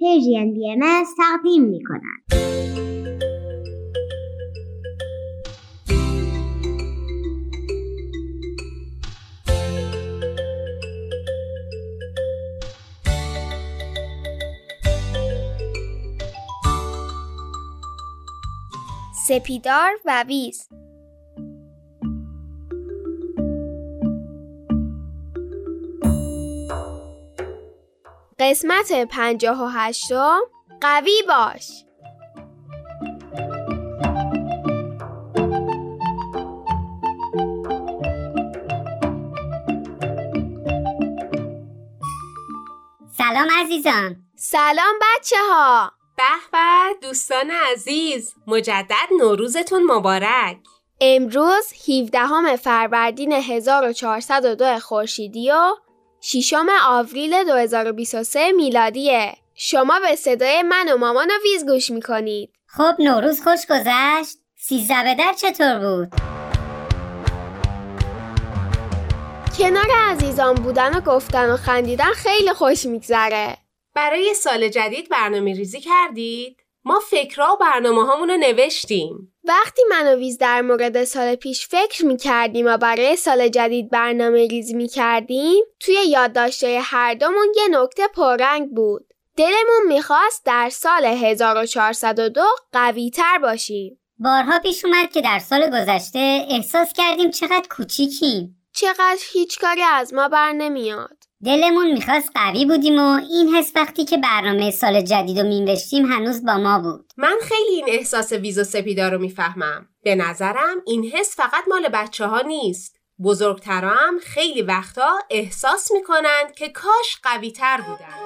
پیجین بی ام تقدیم می. سپیدار و ویز قسمت پنجاه و هشتم. قوی باش. سلام عزیزان. سلام بچه ها به به دوستان عزیز مجدد نوروزتون مبارک. امروز 17 فروردین 1402 خورشیدی و 6 آوریل 2023 میلادیه شما به صدای من و مامان و ویز گوش می‌کنید خب نوروز خوش گذشت سیزده به در چطور بود؟ کنار عزیزان بودن و گفتن و خندیدن خیلی خوش میگذره برای سال جدید برنامه ریزی کردید؟ ما فکرها و برنامه هامون رو نوشتیم. وقتی من و ویز در مورد سال پیش فکر می کردیم و برای سال جدید برنامه ریزی می کردیم توی یادداشته هر دومون یه نکته پررنگ بود. دلمون می‌خواست در سال 1402 قوی تر باشیم. بارها پیش اومد که در سال گذشته احساس کردیم چقدر کوچیکیم. چقدر هیچ کاری از ما بر نمیاد. دلمون می‌خواست قوی بودیم و این حس وقتی که برنامه سال جدید رو مینوشتیم هنوز با ما بود. من خیلی این احساس ویز و سپیدا رو می‌فهمم. به نظرم این حس فقط مال بچه ها نیست. بزرگترا هم خیلی وقتا احساس می‌کنند که کاش قوی تر بودن.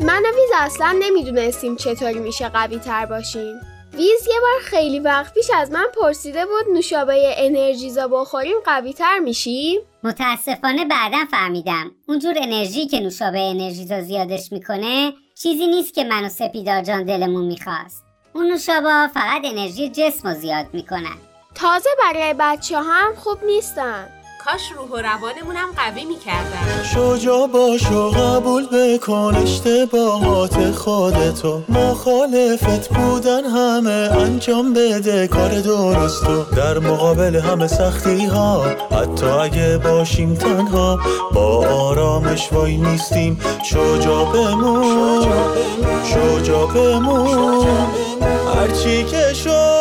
من و ویز اصلا نمی‌دونستیم چطوری میشه قوی تر باشیم. ویز یه بار خیلی وقت پیش از من پرسیده بود نوشابه انرژیزا بخوریم قوی تر میشیم متاسفانه بعدا فهمیدم. اونجور انرژی که نوشابه انرژیزا زیادش می‌کنه چیزی نیست که من و سپیدار جان دلمون می‌خواست. اون نوشابه فقط انرژی جسم رو زیاد می‌کنن تازه برای بچه هم خوب نیستن. کاش روح و روانمونم قوی می‌کردن. شجا باش و قبول بکن اشتباهات خودتو. مخالفت بودن همه انجام بده کار درستو در مقابل همه سختی ها حتی اگه باشیم تنها با آرامش وای نیستیم. شجا بمون شجا بمون. هرچی که شد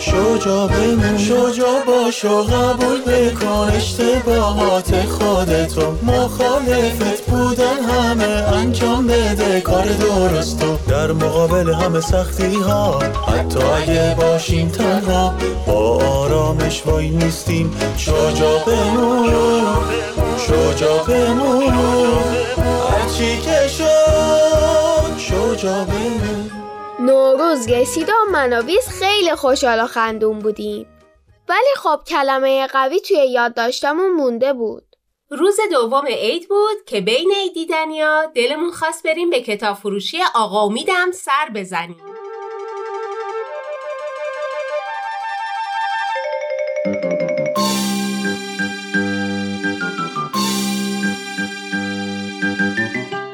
شجا بمون. شجا باش و قبول بکن اشتباهات خودتو مخالفت بودن همه انجام بده کار درستو در مقابل همه سختی ها حتی اگه باشیم تنها با آرامش وای نیستیم. شجا بمون. شجا بمون. هرچی که نوروز رسید و من و خیلی خوشحال و خندون بودیم. ولی خب کلمه قوی توی یادداشتمون مونده بود. روز دوم عید بود که بین عید دیدنیا دلمون خواست بریم به کتاب فروشی آقا امیدم سر بزنیم.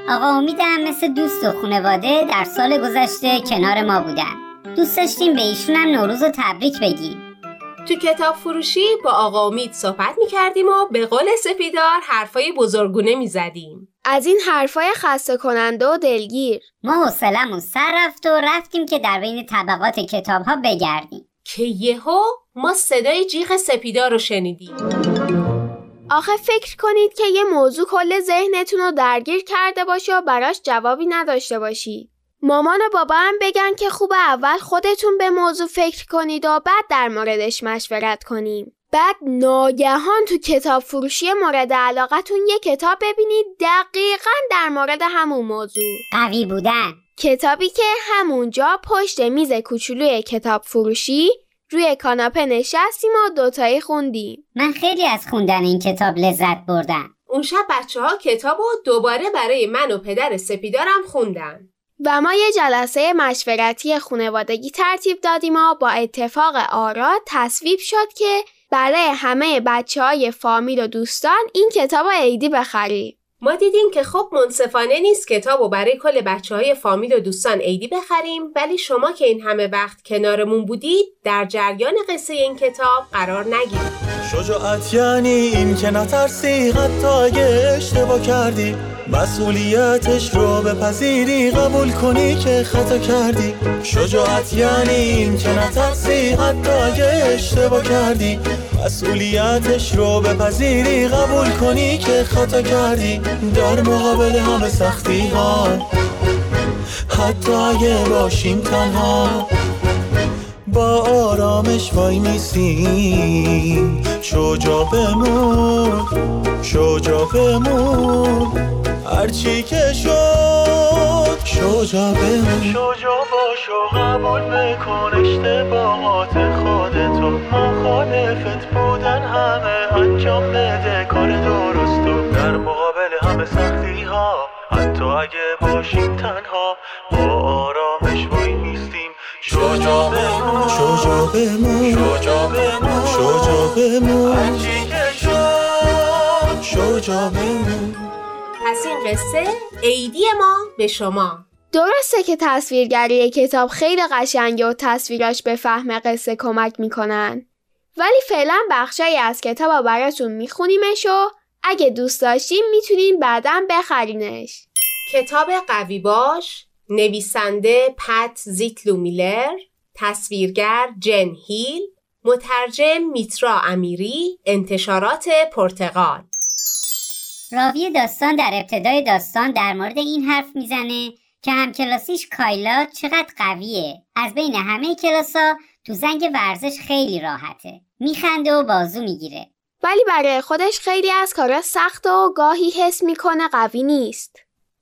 آقا امیدم مثل دوست و خانواده در سال گذشته کنار ما بودن دوست داشتیم به ایشونم نوروز و تبریک بگیم تو کتاب فروشی با آقا امید صحبت می کردیم و به قول سپیدار حرفای بزرگونه می زدیم. از این حرفای خسته کننده و دلگیر ما حوصلمون سر رفت و رفتیم که در بین طبقات کتاب ها بگردیم که یهو ما صدای جیغ سپیدار رو شنیدیم. آخه فکر کنید که یه موضوع کل ذهنتون رو درگیر کرده باشه و براش جوابی نداشته باشید. مامان و بابا هم بگن که خوب اول خودتون به موضوع فکر کنید و بعد در موردش مشورت کنیم. بعد ناگهان تو کتاب فروشی مورد علاقتون یه کتاب ببینید دقیقا در مورد همون موضوع. قوی بودن کتابی که همونجا پشت میز کوچولوی کتاب فروشی روی کاناپه نشستیم و دوتایی خوندیم. من خیلی از خوندن این کتاب لذت بردم اون شب بچه ها کتاب رو دوباره برای من و پدر سپیدارم خوندن. و ما یه جلسه مشورتی خانوادگی ترتیب دادیم و با اتفاق آرا تصویب شد که برای همه بچه های فامیل و دوستان این کتاب عیدی بخریم. ما دیدیم که خب منصفانه نیست کتاب و برای کل بچه های فامیل و دوستان عیدی بخریم ولی شما که این همه وقت کنارمون بودید در جریان قصه این کتاب قرار نگیرید. شجاعت یعنی این که نترسی حتی اگه اشتباه کردی. مسئولیتش رو بپذیری قبول کنی که خطا کردی. شجاعت یعنی این که نترسی حتی اگه اشتباه کردی. مسئولیتش رو بپذیری قبول کنی که خطا کردی. در مقابل همه سختی ها حتی اگه باشیم تنها. با آرامش وای میسیم. شجا بمون شجا بمون. هرچی که شد شجا بمون. شجا باش و قبول بکن اشتباهات خودتو. مخالفت بودن همه انجام بده کار درستو در مقابل همه سختی ها حتی اگه باشیم تنها با آرامش وای میستیم شجا بمون. بمون بمون پس این قصه عیدی ما به شما درسته که تصویرگری کتاب خیلی قشنگه و تصویراش به فهم قصه کمک می‌کنن. ولی فعلا بخشایی از کتاب براتون میخونیمش و اگه دوست داشتیم می‌تونین بعدا بخرینش. کتاب قوی باش نویسنده پت زیتلو میلر تصویرگر جن هیل مترجم میترا امیری انتشارات پرتغال. راوی داستان در ابتدای داستان در مورد این حرف می‌زنه که همکلاسیش کایلا چقدر قویه. از بین همه کلاسا تو زنگ ورزش خیلی راحته. میخنده و بازو می‌گیره. ولی برای خودش خیلی از کارا سخت و گاهی حس می‌کنه قوی نیست.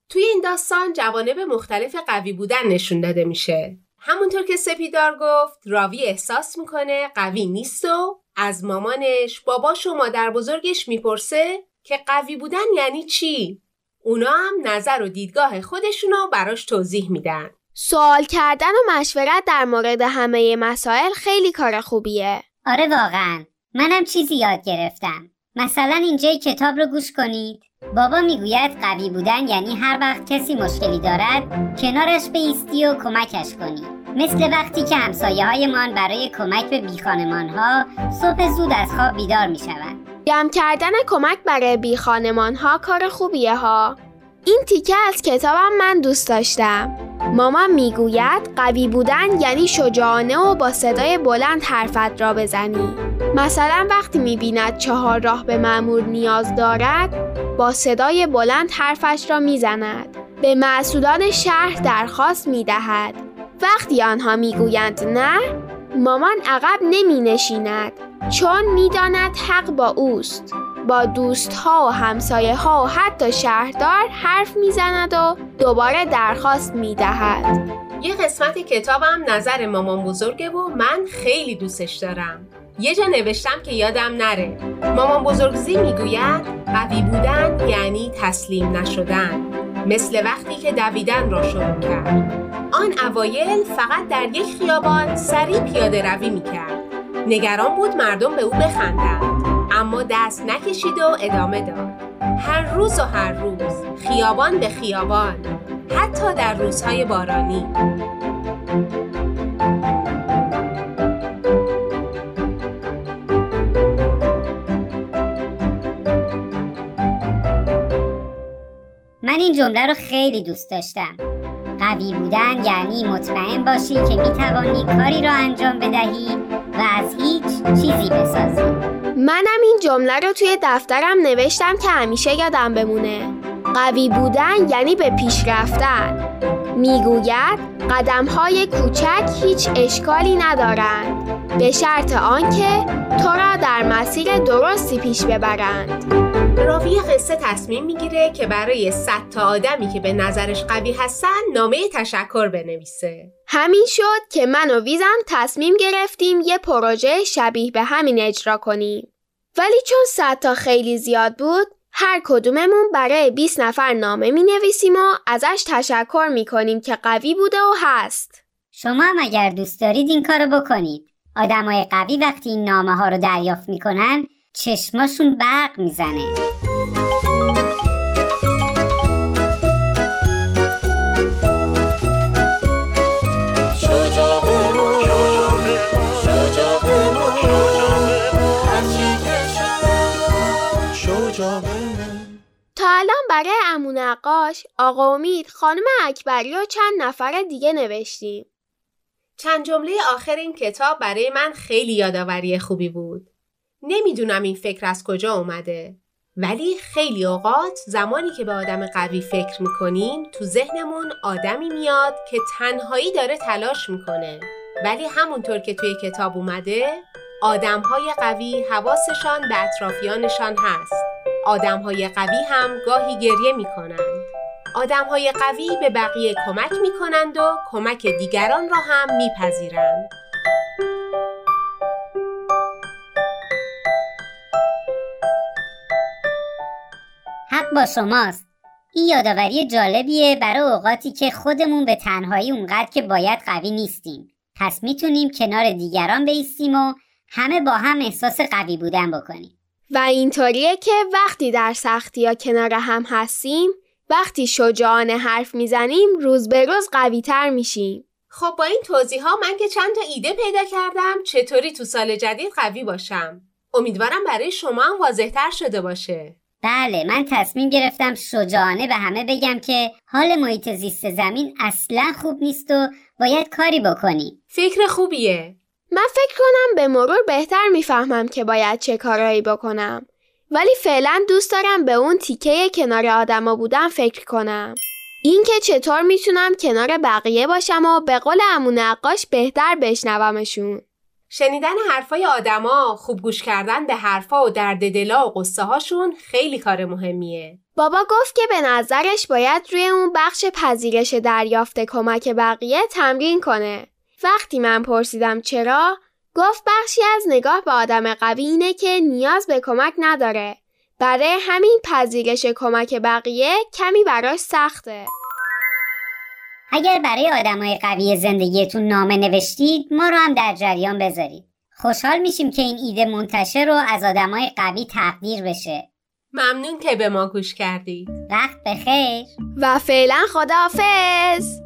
توی این داستان جوانب مختلف قوی بودن نشون داده میشه. همونطور که سپیدار گفت راوی احساس می‌کنه قوی نیست و از مامانش باباش و مادر بزرگش می‌پرسه که قوی بودن یعنی چی؟ اونا هم نظر و دیدگاه خودشونو براش توضیح میدن. سوال کردن و مشورت در مورد همه مسائل خیلی کار خوبیه. آره واقعا منم چیزی یاد گرفتم. مثلا اینجای کتاب رو گوش کنید. بابا می‌گوید قوی بودن یعنی هر وقت کسی مشکلی دارد کنارش بیستی و کمکش کنی. مثل وقتی که همسایه های من برای کمک به بیخانمان ها صبح زود از خواب بیدار می شود. جمع کردن کمک برای بی خانمان ها کار خوبیه ها. این تیکه از کتابم من دوست داشتم. مامان می‌گوید قوی بودن یعنی شجاعانه و با صدای بلند حرفت را بزنی. مثلا وقتی می‌بیند چهار راه به معمور نیاز دارد با صدای بلند حرفش را می‌زند. به مسئولان شهر درخواست می‌دهد. وقتی آنها می‌گویند نه مامان عقب نمی نشیند چون می‌داند حق با اوست با دوستها و همسایه ها و حتی شهردار حرف می‌زند و دوباره درخواست می‌دهد. یه قسمت کتابم نظر مامان بزرگه و من خیلی دوستش دارم. یه جا نوشتم که یادم نره. مامان بزرگزی می‌گوید قوی بودن یعنی تسلیم نشدن. مثل وقتی که دویدن را شروع کرد. آن اوایل فقط در یک خیابان سریع پیاده روی می‌کرد. نگران بود مردم به او بخندند. دست نکشید و ادامه داد. هر روز و هر روز خیابان به خیابان حتی در روزهای بارانی. من این جمله رو خیلی دوست داشتم. قوی بودن یعنی مطمئن باشی که می‌توانی کاری را انجام بدهی و از هیچ چیزی بسازی. منم این جمله رو توی دفترم نوشتم که همیشه یادم بمونه. قوی بودن یعنی به پیش رفتن. می‌گوید قدم های کوچک هیچ اشکالی ندارند به شرط آنکه تو را در مسیر درستی پیش ببرند. راوی قصه تصمیم می‌گیره که برای صد تا آدمی که به نظرش قوی هستن نامه تشکر بنویسه. همین شد که من و ویزم تصمیم گرفتیم یه پروژه شبیه به همین اجرا کنیم. ولی چون صد تا خیلی زیاد بود هر کدوممون برای 20 نفر نامه می نویسیم و ازش تشکر می کنیم که قوی بوده و هست. شما هم اگر دوست دارید این کارو بکنید. آدمای قوی وقتی این نامه ها رو دریافت می‌کنن چشماشون برق می‌زنه الان برای امو نقاش، آقا امید، خانم اکبری و چند نفر دیگه نوشتیم. چند جمله آخر این کتاب برای من خیلی یادآوری خوبی بود. نمی‌دونم این فکر از کجا اومده. ولی خیلی اوقات زمانی که به آدم قوی فکر می‌کنیم تو ذهنمون آدمی میاد که تنهایی داره تلاش می‌کنه. ولی همونطور که توی کتاب اومده آدمهای قوی حواسشان به اطرافیانشان هست. آدمهای قوی هم گاهی گریه می‌کنند. آدمهای قوی به بقیه کمک می‌کنند و کمک دیگران را هم میپذیرند. حق با شماست این یادآوری جالبیه برای اوقاتی که خودمون به تنهایی اونقدر که باید قوی نیستیم پس می‌تونیم کنار دیگران بیستیم و همه با هم احساس قوی بودن بکنیم و اینطوریه که وقتی در سختی یا کنار هم هستیم وقتی شجاعانه حرف می‌زنیم روز به روز قوی تر میشیم. خب با این توضیح ها من که چند تا ایده پیدا کردم چطوری تو سال جدید قوی باشم؟ امیدوارم برای شما هم واضحتر شده باشه. بله من تصمیم گرفتم شجاعانه به همه بگم که حال محیط زیست زمین اصلا خوب نیست و باید کاری بکنیم. فکر خوبیه. من فکر کنم به مرور بهتر می‌فهمم که باید چه کارهایی بکنم. ولی فعلا دوست دارم به اون تیکه کنار آدما بودن فکر کنم اینکه چطور می‌تونم کنار بقیه باشم و به قول امون نقاش بهتر بشنومشون شنیدن حرفای آدما، خوب گوش کردن به حرفا و درد دلا و قصه هاشون خیلی کار مهمیه. بابا گفت که به نظرش باید روی اون بخش پذیرش دریافت کمک بقیه تمرین کنه. وقتی من پرسیدم چرا، گفت بخشی از نگاه به آدم قوی اینه که نیاز به کمک نداره. برای همین پذیرش کمک بقیه کمی براش سخته. اگر برای آدمای قوی زندگیتون نامه نوشتید ما رو هم در جریان بذارید. خوشحال میشیم که این ایده منتشر و از آدمای قوی تقدیر بشه. ممنون که به ما گوش کردید. وقت بخیر. و فعلا خداحافظ.